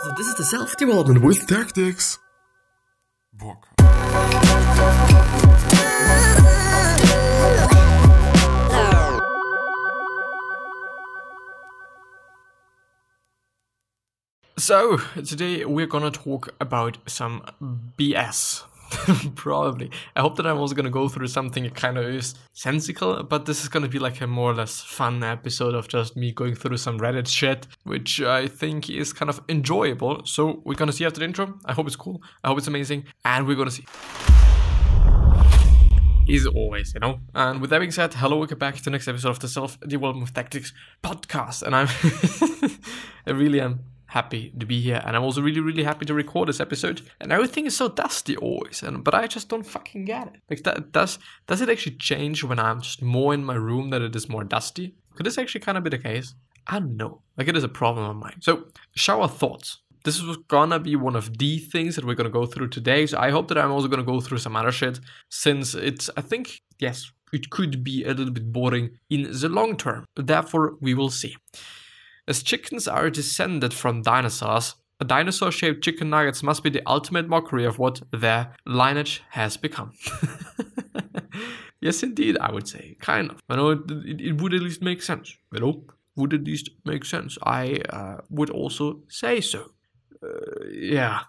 So this is the self-development with tactics. Book. So, today we're gonna talk about some BS. Probably. I hope that I'm also gonna go through something that kind of is sensical, but this is gonna be like a more or less fun episode of just me going through some Reddit shit, which I think is kind of enjoyable. So, we're gonna see after the intro. I hope it's cool. I hope it's amazing, and we're gonna see is always, you know. And with that being said, hello, welcome back to the next episode of the Self Development Tactics podcast. And I'm, I really am happy to be here, and I'm also really, really happy to record this episode. And everything is so dusty always, and but I just don't fucking get it. Like that does does it actually change when I'm just more in my room that it is more dusty? Could this actually kind of be the case? I don't know. Like it is a problem of mine. So shower thoughts this was gonna be one of the things that we're gonna go through today. So I hope that I'm also gonna go through some other shit since it's, I think, yes, it could be a little bit boring in the long term. Therefore, we will see. As chickens are descended from dinosaurs, dinosaur shaped chicken nuggets must be the ultimate mockery of what their lineage has become. yes, indeed, I would say. Kind of. I know it, it, it, would at least make sense. You know? Would at least make sense. I uh, would also say so uh, yeah.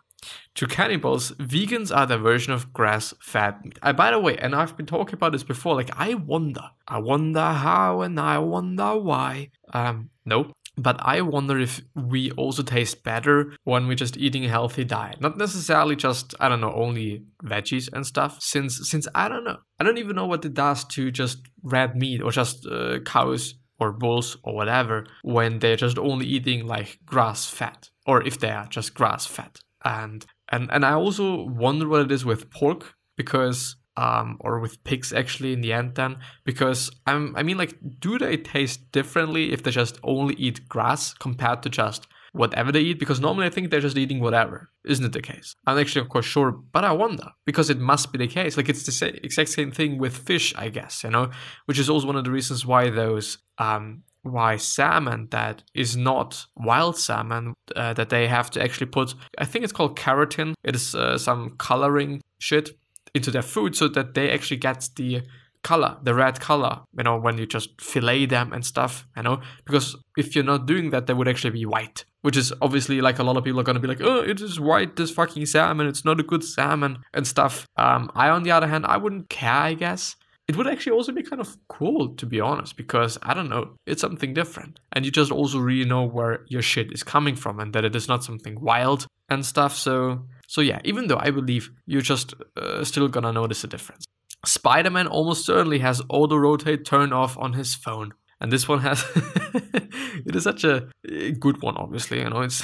To cannibals, vegans are the version of grass fed meat. Uh, by the way, and I've been talking about this before, like, I wonder, I wonder how and I wonder why. Um, no, but I wonder if we also taste better when we're just eating a healthy diet. Not necessarily just, I don't know, only veggies and stuff. Since, since I don't know, I don't even know what it does to just red meat or just uh, cows or bulls or whatever when they're just only eating like grass fat or if they are just grass fat. And and and I also wonder what it is with pork because um or with pigs actually in the end then because I'm I mean like do they taste differently if they just only eat grass compared to just whatever they eat because normally I think they're just eating whatever. Isn't it the case? I'm actually, of course, sure, but I wonder because it must be the case. Like it's the same, exact same thing with fish, I guess, you know, which is also one of the reasons why those um, why salmon that is not wild salmon uh, that they have to actually put i think it's called keratin it is uh, some coloring shit into their food so that they actually get the color the red color you know when you just fillet them and stuff you know? Because if you're not doing that they would actually be white which is obviously like a lot of people are going to be like oh it is white this fucking salmon it's not a good salmon and stuff. Um i on the other hand i wouldn't care i guess it would actually also be kind of cool to be honest because i don't know it's something different. And you just also really know where your shit is coming from and that it is not something wild and stuff. So so yeah even though i believe you're just uh, still gonna notice a difference. Spider-man almost certainly has auto rotate turned off on his phone. And this one has it is such a good one obviously you know it's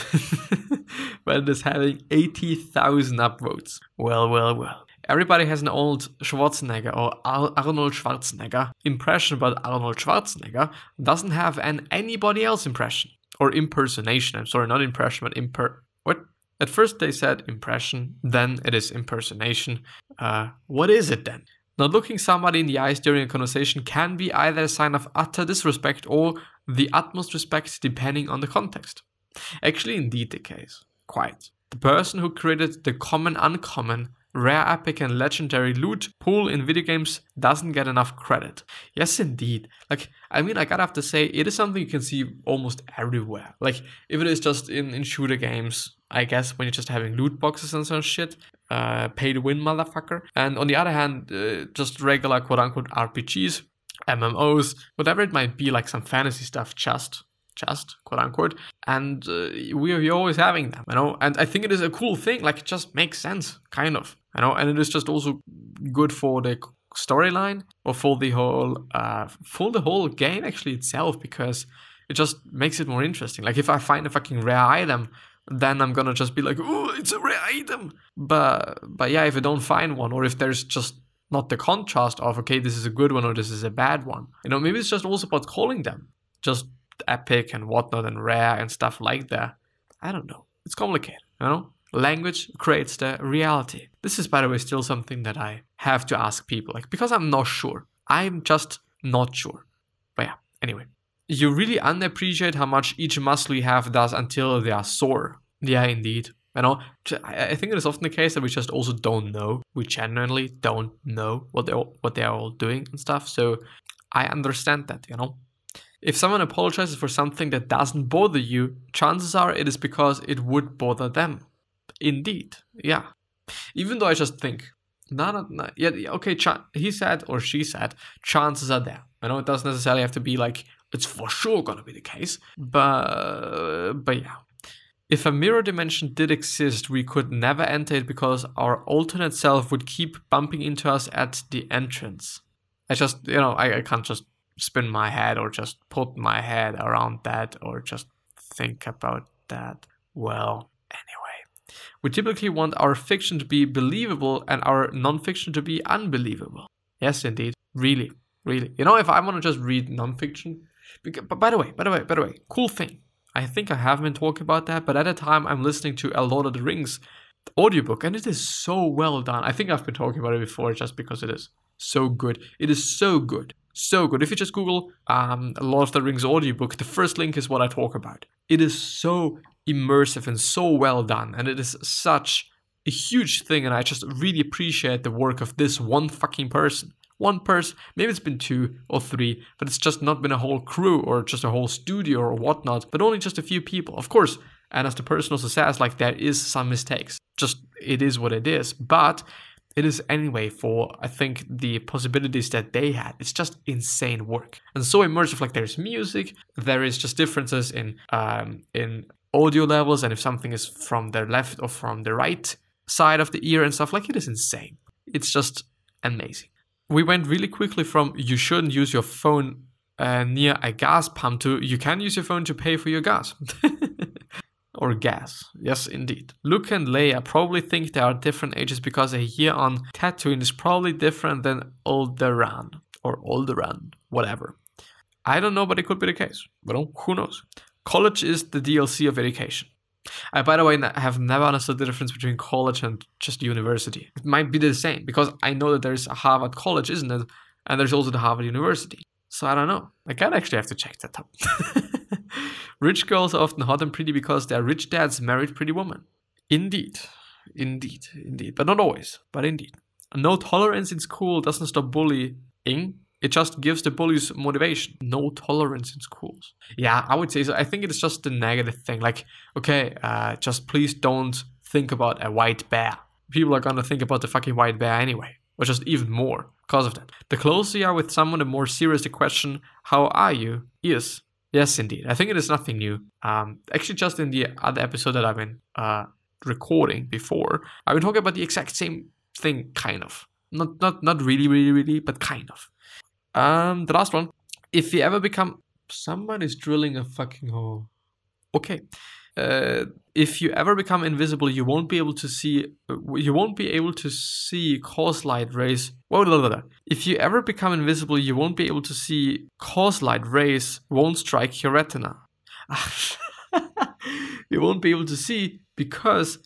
but it is having 80,000 upvotes. Well well well Everybody has an old Schwarzenegger or Arnold Schwarzenegger impression, but Arnold Schwarzenegger doesn't have an anybody else impression or impersonation. I'm sorry, not impression, but imper. What? At first they said impression, then it is impersonation. Uh, what is it then? Not looking somebody in the eyes during a conversation can be either a sign of utter disrespect or the utmost respect depending on the context. Actually, indeed, the case. Quite. The person who created the common uncommon rare epic and legendary loot pool in video games doesn't get enough credit. Yes, indeed. Like, I mean, I gotta have to say, it is something you can see almost everywhere. Like, if it is just in, in shooter games, I guess when you're just having loot boxes and some shit, uh, pay to win, motherfucker. And on the other hand, uh, just regular quote unquote RPGs, MMOs, whatever it might be, like some fantasy stuff, just just quote unquote and uh, we're always having them you know and i think it is a cool thing like it just makes sense kind of you know, and it is just also good for the storyline or for the whole uh for the whole game actually itself because it just makes it more interesting. Like if I find a fucking rare item, then I'm gonna just be like, oh, it's a rare item. But but yeah, if I don't find one, or if there's just not the contrast of okay, this is a good one or this is a bad one. You know, maybe it's just also about calling them just epic and whatnot and rare and stuff like that. I don't know. It's complicated, you know? language creates the reality. This is, by the way, still something that I have to ask people, like, because I'm not sure. I'm just not sure. But yeah, anyway. You really unappreciate how much each muscle you have does until they are sore. Yeah, indeed. You know, I think it is often the case that we just also don't know. We genuinely don't know what they are what they are all doing and stuff. So I understand that. You know, if someone apologizes for something that doesn't bother you, chances are it is because it would bother them. Indeed, yeah. Even though I just think, no, no, yeah, okay. He said or she said, chances are there. I know it doesn't necessarily have to be like it's for sure gonna be the case, but but yeah. If a mirror dimension did exist, we could never enter it because our alternate self would keep bumping into us at the entrance. I just, you know, I, I can't just spin my head or just put my head around that or just think about that. Well, we typically want our fiction to be believable and our non-fiction to be unbelievable. Yes, indeed. Really, really. You know, if I want to just read non-fiction, because, but by the way, by the way, by the way, cool thing. I think I have been talking about that, but at the time I'm listening to A Lord of the Rings audiobook and it is so well done. I think I've been talking about it before just because it is so good. It is so good. So good. If you just Google um, A Lord of the Rings audiobook, the first link is what I talk about. It is so immersive and so well done, and it is such a huge thing, and I just really appreciate the work of this one fucking person one person, maybe it's been two or three, but it's just not been a whole crew or just a whole studio or whatnot, but only just a few people. Of course, and as the person also says, like there is some mistakes. Just it is what it is. But it is anyway for I think the possibilities that they had. It's just insane work and so immersive. Like there's music, there is just differences in um, in audio levels, and if something is from the left or from the right side of the ear and stuff, like it is insane. It's just amazing we went really quickly from you shouldn't use your phone uh, near a gas pump to you can use your phone to pay for your gas. or gas. Yes, indeed. Luke and Leia probably think they are different ages because a year on Tatooine is probably different than Alderaan or Alderaan, whatever. I don't know, but it could be the case. Well, who knows? College is the DLC of education. I, by the way, have never understood the difference between college and just university. It might be the same because I know that there's a Harvard College, isn't it? And there's also the Harvard University. So I don't know. I of actually have to check that up. rich girls are often hot and pretty because their rich dads married pretty women. Indeed. Indeed. Indeed. But not always. But indeed. No tolerance in school doesn't stop bullying it just gives the bullies motivation. No tolerance in schools. Yeah, I would say so. I think it is just a negative thing. Like, okay, uh, just please don't think about a white bear. People are gonna think about the fucking white bear anyway, or just even more because of that. The closer you are with someone, the more serious the question, "How are you?" is. Yes, indeed. I think it is nothing new. Um, actually, just in the other episode that I've been uh, recording before, I've been talking about the exact same thing, kind of. Not, not, not really, really, really, but kind of. Um, the last one. If you ever become someone is drilling a fucking hole. Okay. Uh, if you ever become invisible, you won't be able to see. You won't be able to see cause light rays. Whoa. If you ever become invisible, you won't be able to see cause light rays. Won't strike your retina. you won't be able to see because.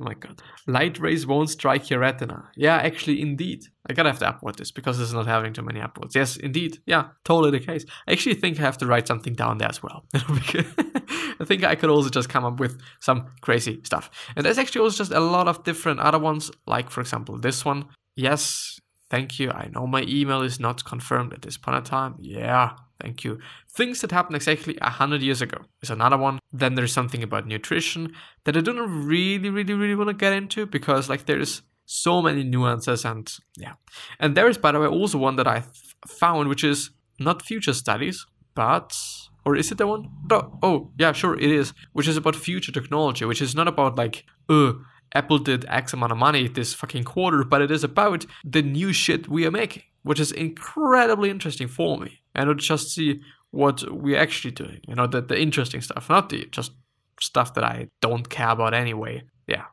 Oh, my god. Light rays won't strike your retina. Yeah, actually, indeed. I gotta have to upvote this because it's not having too many upvotes. Yes, indeed. Yeah, totally the case. I actually think I have to write something down there as well. I think I could also just come up with some crazy stuff. And there's actually also just a lot of different other ones, like for example this one. Yes, thank you. I know my email is not confirmed at this point in time. Yeah, Thank you. Things that happened exactly 100 years ago is another one. Then there's something about nutrition that I don't really, really, really want to get into because, like, there's so many nuances and yeah. And there is, by the way, also one that I found, which is not future studies, but or is it the one? No. Oh, yeah, sure, it is. Which is about future technology, which is not about like, uh, Apple did X amount of money this fucking quarter, but it is about the new shit we are making, which is incredibly interesting for me. And to just see what we're actually doing, you know, the, the interesting stuff, not the just stuff that I don't care about anyway. Yeah.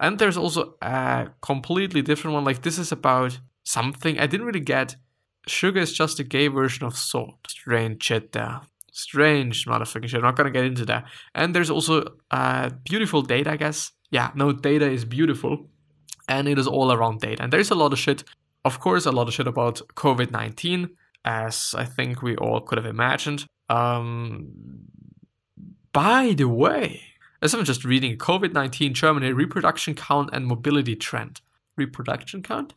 And there's also a completely different one. Like, this is about something I didn't really get. Sugar is just a gay version of salt. Strange shit there. Strange motherfucking shit. I'm not gonna get into that. And there's also uh, beautiful data, I guess, yeah, no, data is beautiful and it is all around data. And there's a lot of shit, of course, a lot of shit about COVID 19, as I think we all could have imagined. Um, by the way, As I'm just reading COVID 19 Germany reproduction count and mobility trend. Reproduction count?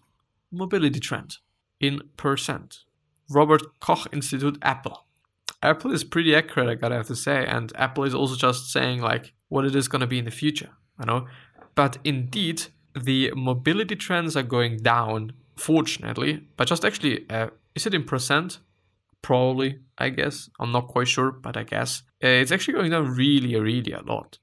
Mobility trend in percent. Robert Koch Institute Apple. Apple is pretty accurate, I gotta have to say, and Apple is also just saying like what it is gonna be in the future, you know. But indeed, the mobility trends are going down, fortunately. But just actually, uh, is it in percent? Probably, I guess. I'm not quite sure, but I guess uh, it's actually going down really, really a lot.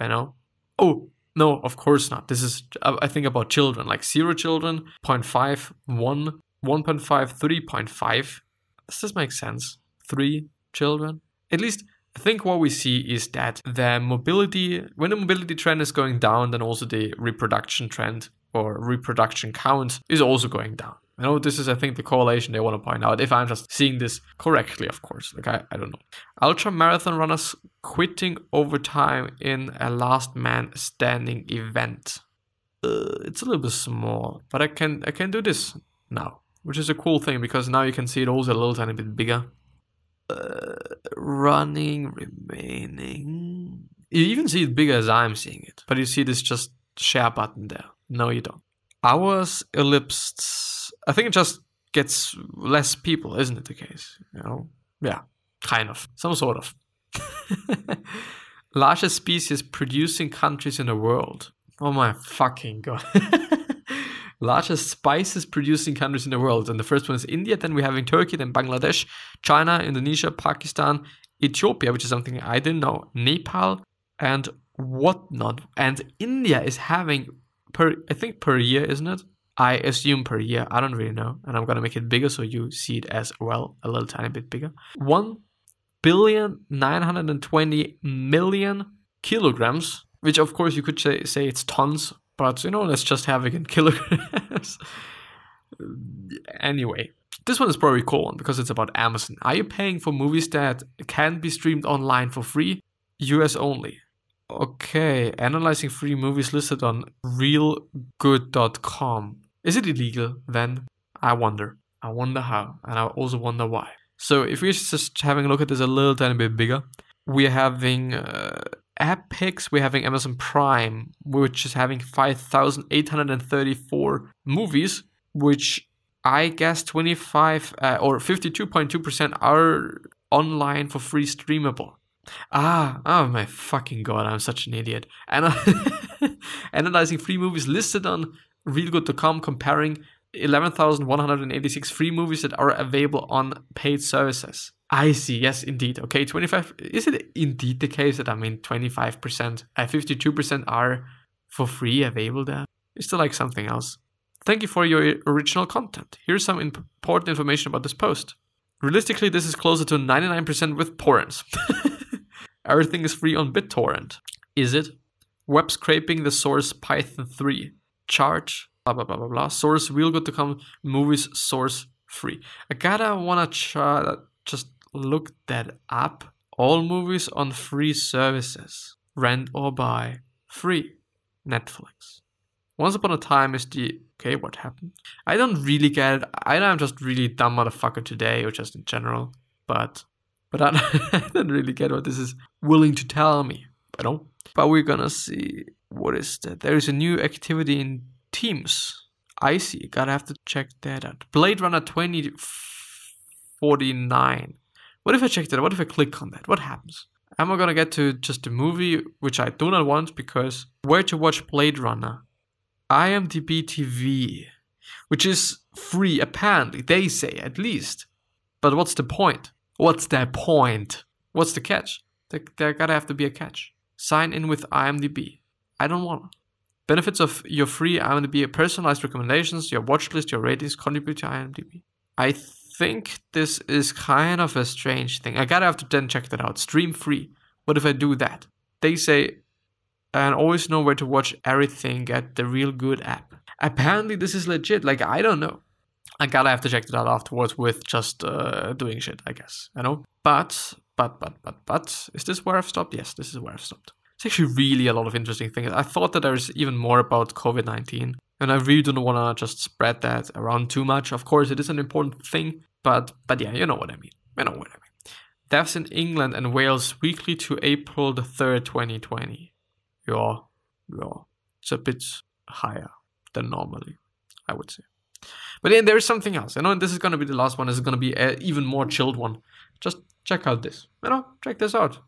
You know. Oh no, of course not. This is I think about children, like zero children, 0.5, 1, 1.5, 3.5. Does this make sense? Three children? At least I think what we see is that the mobility, when the mobility trend is going down, then also the reproduction trend or reproduction count is also going down. I know this is, I think, the correlation they want to point out. If I'm just seeing this correctly, of course. Like, I, I don't know. Ultra marathon runners quitting overtime in a last man standing event. Uh, it's a little bit small, but I can I can do this now, which is a cool thing because now you can see it also a little tiny bit bigger. Uh, running remaining. You even see it bigger as I'm seeing it, but you see this just share button there. No, you don't. Hours ellipsed. I think it just gets less people, isn't it the case? You know? Yeah, kind of. Some sort of. Largest species producing countries in the world. Oh my fucking god. largest spices producing countries in the world. And the first one is India, then we're having Turkey, then Bangladesh, China, Indonesia, Pakistan, Ethiopia, which is something I didn't know, Nepal, and whatnot. And India is having per I think per year, isn't it? I assume per year. I don't really know. And I'm gonna make it bigger so you see it as well, a little tiny bit bigger. One billion nine hundred and twenty million kilograms, which of course you could say, say it's tons but you know, let's just have it in kilograms. anyway, this one is probably cool one because it's about Amazon. Are you paying for movies that can be streamed online for free? US only. Okay, analyzing free movies listed on reelgood.com. Is it illegal then? I wonder. I wonder how, and I also wonder why. So if we're just having a look at this a little tiny bit bigger, we're having uh, picks, we're having Amazon Prime, which is having 5,834 movies, which I guess 25 uh, or 52.2% are online for free streamable. Ah, oh my fucking god, I'm such an idiot. And analyzing free movies listed on reelgood.com comparing 11,186 free movies that are available on paid services. I see. Yes, indeed. Okay, 25. Is it indeed the case that I mean 25%, uh, 52% are for free available there? It's still like something else? Thank you for your original content. Here's some important information about this post. Realistically, this is closer to 99% with torrents. Everything is free on BitTorrent. Is it? Web scraping the source Python 3. Charge blah blah blah blah blah. Source will go to come, movies source free. I gotta wanna try just look that up. All movies on free services. Rent or buy. Free. Netflix. Once Upon a Time is the okay, what happened? I don't really get it. Either I'm just really dumb motherfucker today or just in general. But but I, I don't really get what this is willing to tell me. I don't. But we're gonna see what is that. There is a new activity in Teams. I see. Gotta have to check that out. Blade Runner 2049. What if I check that? What if I click on that? What happens? Am I gonna get to just the movie, which I do not want because where to watch Blade Runner? IMDb TV, which is free apparently, they say at least. But what's the point? What's the point? What's the catch? There, there gotta have to be a catch. Sign in with IMDb. I don't wanna. Benefits of your free IMDb personalized recommendations, your watch list, your ratings contribute to IMDb. I think this is kind of a strange thing. I gotta have to then check that out. Stream free. What if I do that? They say, and always know where to watch everything at the Reelgood app. Apparently, this is legit. Like, I don't know. I gotta have to check that out afterwards with just uh, doing shit, I guess. You know? But, but, but, but, but, is this where I've stopped? Yes, this is where I've stopped. It's actually really a lot of interesting things. I thought that there's even more about COVID 19, and I really don't want to just spread that around too much. Of course, it is an important thing, but but yeah, you know what I mean. You know what I mean. Deaths in England and Wales weekly to April the 3rd, 2020. yeah, yeah, it's a bit higher than normally, I would say. But then there is something else. You know, and this is going to be the last one. This is going to be an even more chilled one. Just check out this. You know, check this out.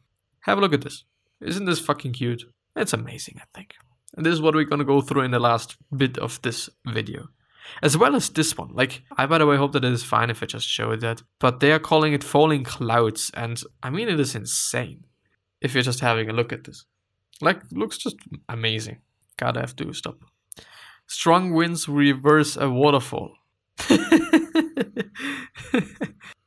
Have a look at this. Isn't this fucking cute? It's amazing, I think. And this is what we're to go through in the last bit of this video. As well as this one. Like, I by the way hope that it is fine if I just show that. But they are calling it Falling Clouds. And I mean, it is insane. If you're just having a look at this. Like, looks just amazing. Gotta have to stop. Strong winds reverse a waterfall.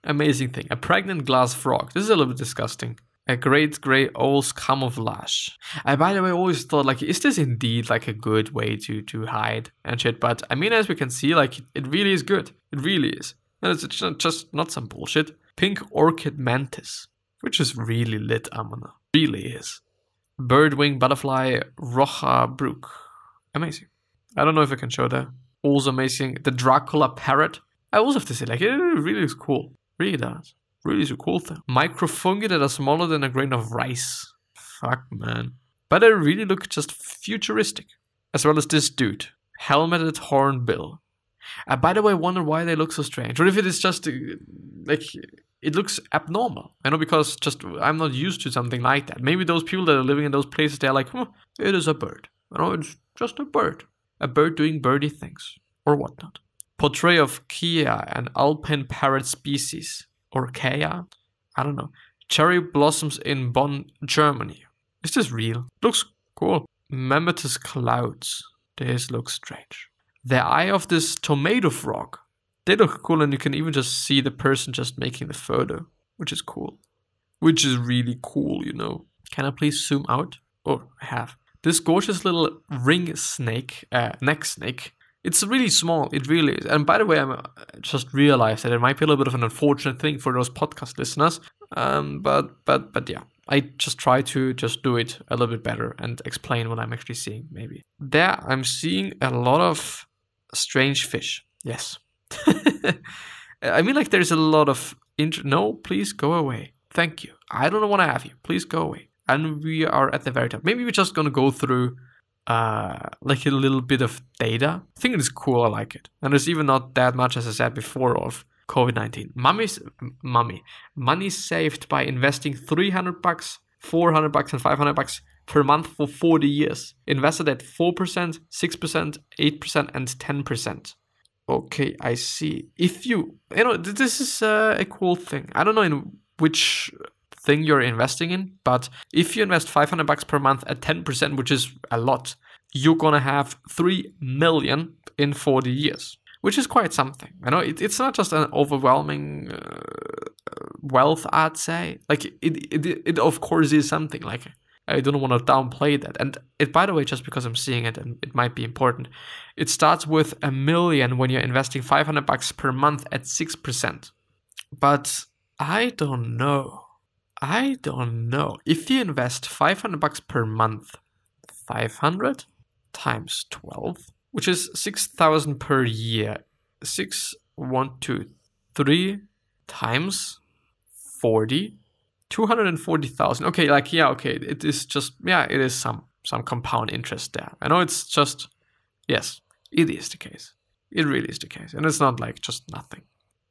Amazing thing. A pregnant glass frog. This is a little bit disgusting. A great grey owl's camouflage. I, by the way, always thought, like, is this indeed, like, a good way to, to hide and shit? But, I mean, as we can see, like, it really is good. It really is. And it's just not some bullshit. Pink orchid mantis. Which is really lit, Amana. Really is. Birdwing butterfly Rajah Brooke. Amazing. I don't know if I can show that. Also amazing. The Dracula parrot. I also have to say, like, it really is cool. Really does. Really is a cool thing. Microfungi that are smaller than a grain of rice. Fuck, man. But they really look just futuristic. As well as this dude. Helmeted hornbill. Uh, by the way, I wonder why they look so strange. Or if it is just, uh, like, it looks abnormal. I know because just I'm not used to something like that. Maybe those people that are living in those places, they're like, hmm, it is a bird. You know, it's just a bird a bird doing birdie things, or whatnot. Portrait of Kia, an alpine parrot species, or Kea, I don't know. Cherry blossoms in Bonn, Germany. Is this real? Looks cool. Mammatus clouds. This looks strange. The eye of this tomato frog. They look cool, and you can even just see the person just making the photo, which is cool. Which is really cool, you know. Can I please zoom out? Oh, I have. This gorgeous little ring snake, uh, neck snake, it's really small. It really is. And by the way, I uh, just realized that it might be a little bit of an unfortunate thing for those podcast listeners. Um, but but but yeah, I just try to just do it a little bit better and explain what I'm actually seeing. Maybe there I'm seeing a lot of strange fish. Yes, I mean like there's a lot of no. Please go away. Thank you. I don't want to have you. Please go away and we are at the very top. Maybe we're just gonna go through uh, like a little bit of data. I think it is cool. I like it, and there's even not that much, as I said before, of COVID nineteen. Mummy's mummy money saved by investing three hundred bucks, four hundred bucks, and five hundred bucks per month for forty years. Invested at four percent, six percent, eight percent, and ten percent. Okay, I see. If you, you know, this is uh, a cool thing. I don't know in which thing you're investing in. But if you invest 500 bucks per month at 10%, which is a lot, you're gonna have 3 million in 40 years, which is quite something. You know, it, it's not just an overwhelming uh, wealth, I'd say. Like, it, it, it, of course is something. Like, I don't want to downplay that. And it, by the way, just because I'm seeing it and it might be important, it starts with a million when you're investing 500 bucks per month at 6%. But I don't know. I don't know. If you invest 500 bucks per month, 500 times 12, which is 6,000 per year. 6, 1, 2, 3 times 40, 240,000. Okay, like, yeah, okay. It is just, yeah, it is some, some compound interest there. I know it's just, yes, it is the case. It really is the case. And it's not like just nothing.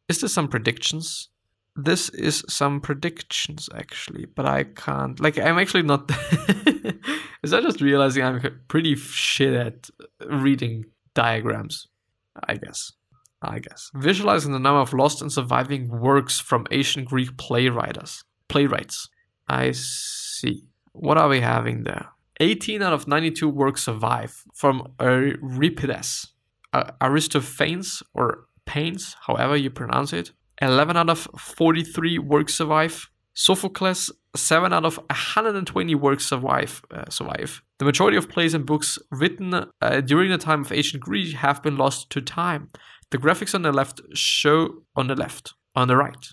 Is there some predictions this is some predictions actually, but I can't. Like, I'm actually not. is I just realizing I'm pretty shit at reading diagrams? I guess. I guess. Visualizing the number of lost and surviving works from ancient Greek playwrights. Playwrights. I see. What are we having there? 18 out of 92 works survive from Euripides, Aristophanes, or Pains, however you pronounce it, 11 out of 43 works survive. Sophocles, 7 out of 120 works survive. Uh, survive. The majority of plays and books written uh, during the time of ancient Greece have been lost to time. The graphics on the left show on the left, on the right,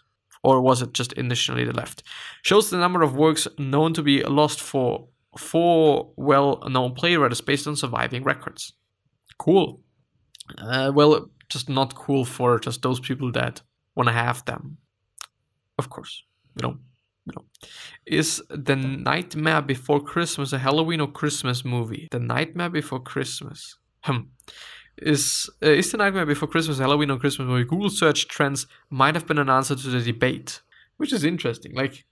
or was it just initially the left? Shows the number of works known to be lost for four well-known playwrights based on surviving records. Cool. Uh, well, just not cool for just those people that want to have them. Of course, you know, No. Is The Nightmare Before Christmas a Halloween or Christmas movie? The Nightmare Before Christmas. Hmm. Is uh, is The Nightmare Before Christmas a Halloween or Christmas movie? Google search trends might have been an answer to the debate, which is interesting. Like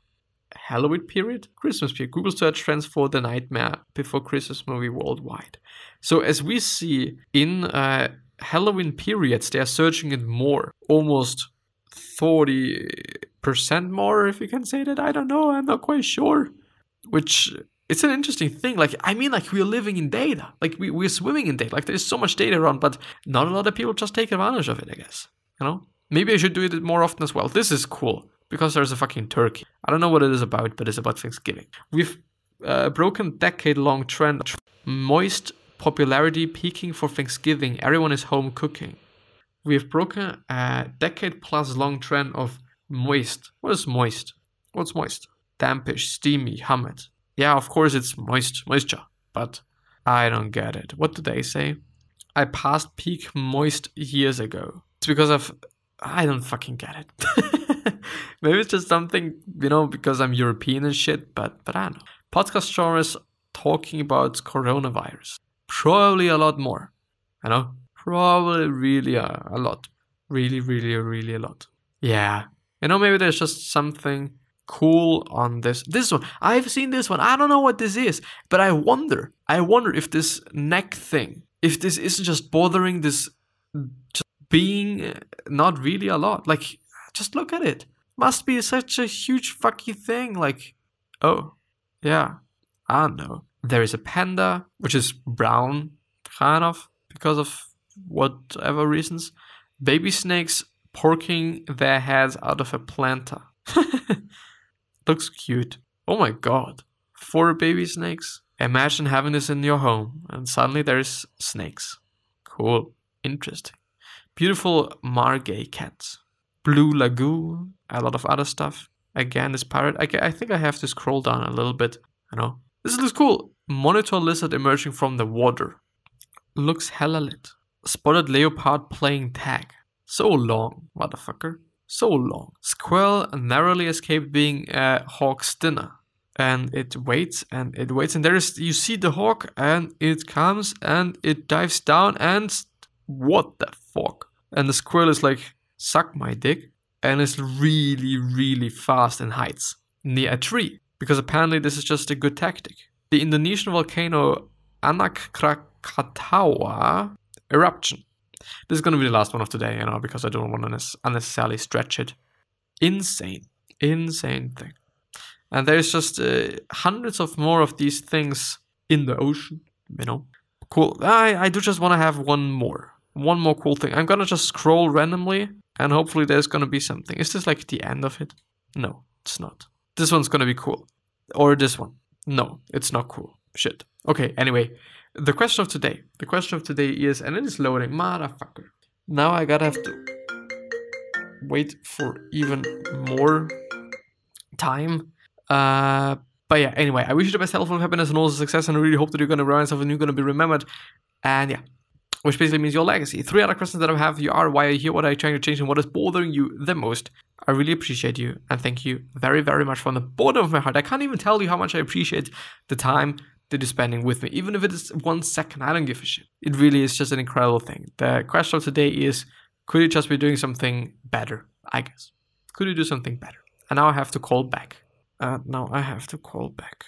Halloween period, Christmas period. Google search trends for The Nightmare Before Christmas movie worldwide. So as we see in uh, Halloween periods, they are searching it more, almost 40% more, if you can say that. I don't know. I'm not quite sure. Which it's an interesting thing. Like, I mean, like we're living in data. Like we, we're swimming in data. Like there's so much data around, but not a lot of people just take advantage of it, I guess. You know? Maybe I should do it more often as well. This is cool because there's a fucking turkey. I don't know what it is about, but it's about Thanksgiving. We've uh, broken decade long trend moist popularity peaking for Thanksgiving. Everyone is home cooking. We've broken a decade plus long trend of moist. What is moist? What's moist? Dampish, steamy, humid. Yeah, of course it's moist, moisture, but I don't get it. What do they say? I passed peak moist years ago. It's because of I don't fucking get it. Maybe it's just something, you know, because I'm European and shit, but but I don't know. Podcast genres talking about coronavirus. Probably a lot more. I know. Probably really a, a lot. Really, really, really a lot. Yeah. You know, maybe there's just something cool on this. This one. I've seen this one. I don't know what this is, but I wonder. I wonder if this neck thing, if this isn't just bothering this just being not really a lot. Like, just look at it. Must be such a huge fucky thing. Like, oh, yeah. I don't know. There is a panda, which is brown, kind of, because of whatever reasons. Baby snakes porking their heads out of a planter. Looks cute. Oh my god. Four baby snakes? Imagine having this in your home and suddenly there's snakes. Cool. Interesting. Beautiful margay cats. Blue lagoon. A lot of other stuff. Again, this pirate. I, I think I have to scroll down a little bit. I know. This looks cool. Monitor lizard emerging from the water. Looks hella lit. Spotted leopard playing tag. So long, motherfucker. So long. Squirrel narrowly escaped being a hawk's dinner. And it waits and it waits and there is you see the hawk and it comes and it dives down and what the fuck? And the squirrel is like, suck my dick. And it's really, really fast and hides near a tree. Because apparently this is just a good tactic. The Indonesian volcano Anak Krakatau eruption. This is going to be the last one of today, you know, because I don't want to unnecessarily stretch it. Insane, insane thing. And there's just uh, hundreds of more of these things in the ocean, you know. Cool. I, I do just want to have one more. One more cool thing. I'm going to just scroll randomly and hopefully there's going to be something. Is this like the end of it? No, it's not. This one's going to be cool. Or this one. No, it's not cool. Shit. Okay, anyway, the question of today. The question of today is, and it is loading, motherfucker. Now I gotta have to wait for even more time. Uh, but yeah, anyway, I wish you the best health happiness and also success, and I really hope that you're gonna yourself and you're gonna be remembered. And yeah, which basically means your legacy. Three other questions that I have you are why are you here, what are you trying to change, and what is bothering you the most. I really appreciate you and thank you very, very much from the bottom of my heart. I can't even tell you how much I appreciate the time that you're spending with me. Even if it is one second, I don't give a shit. It really is just an incredible thing. The question of today is could you just be doing something better? I guess. Could you do something better? And now I have to call back. Uh, now I have to call back.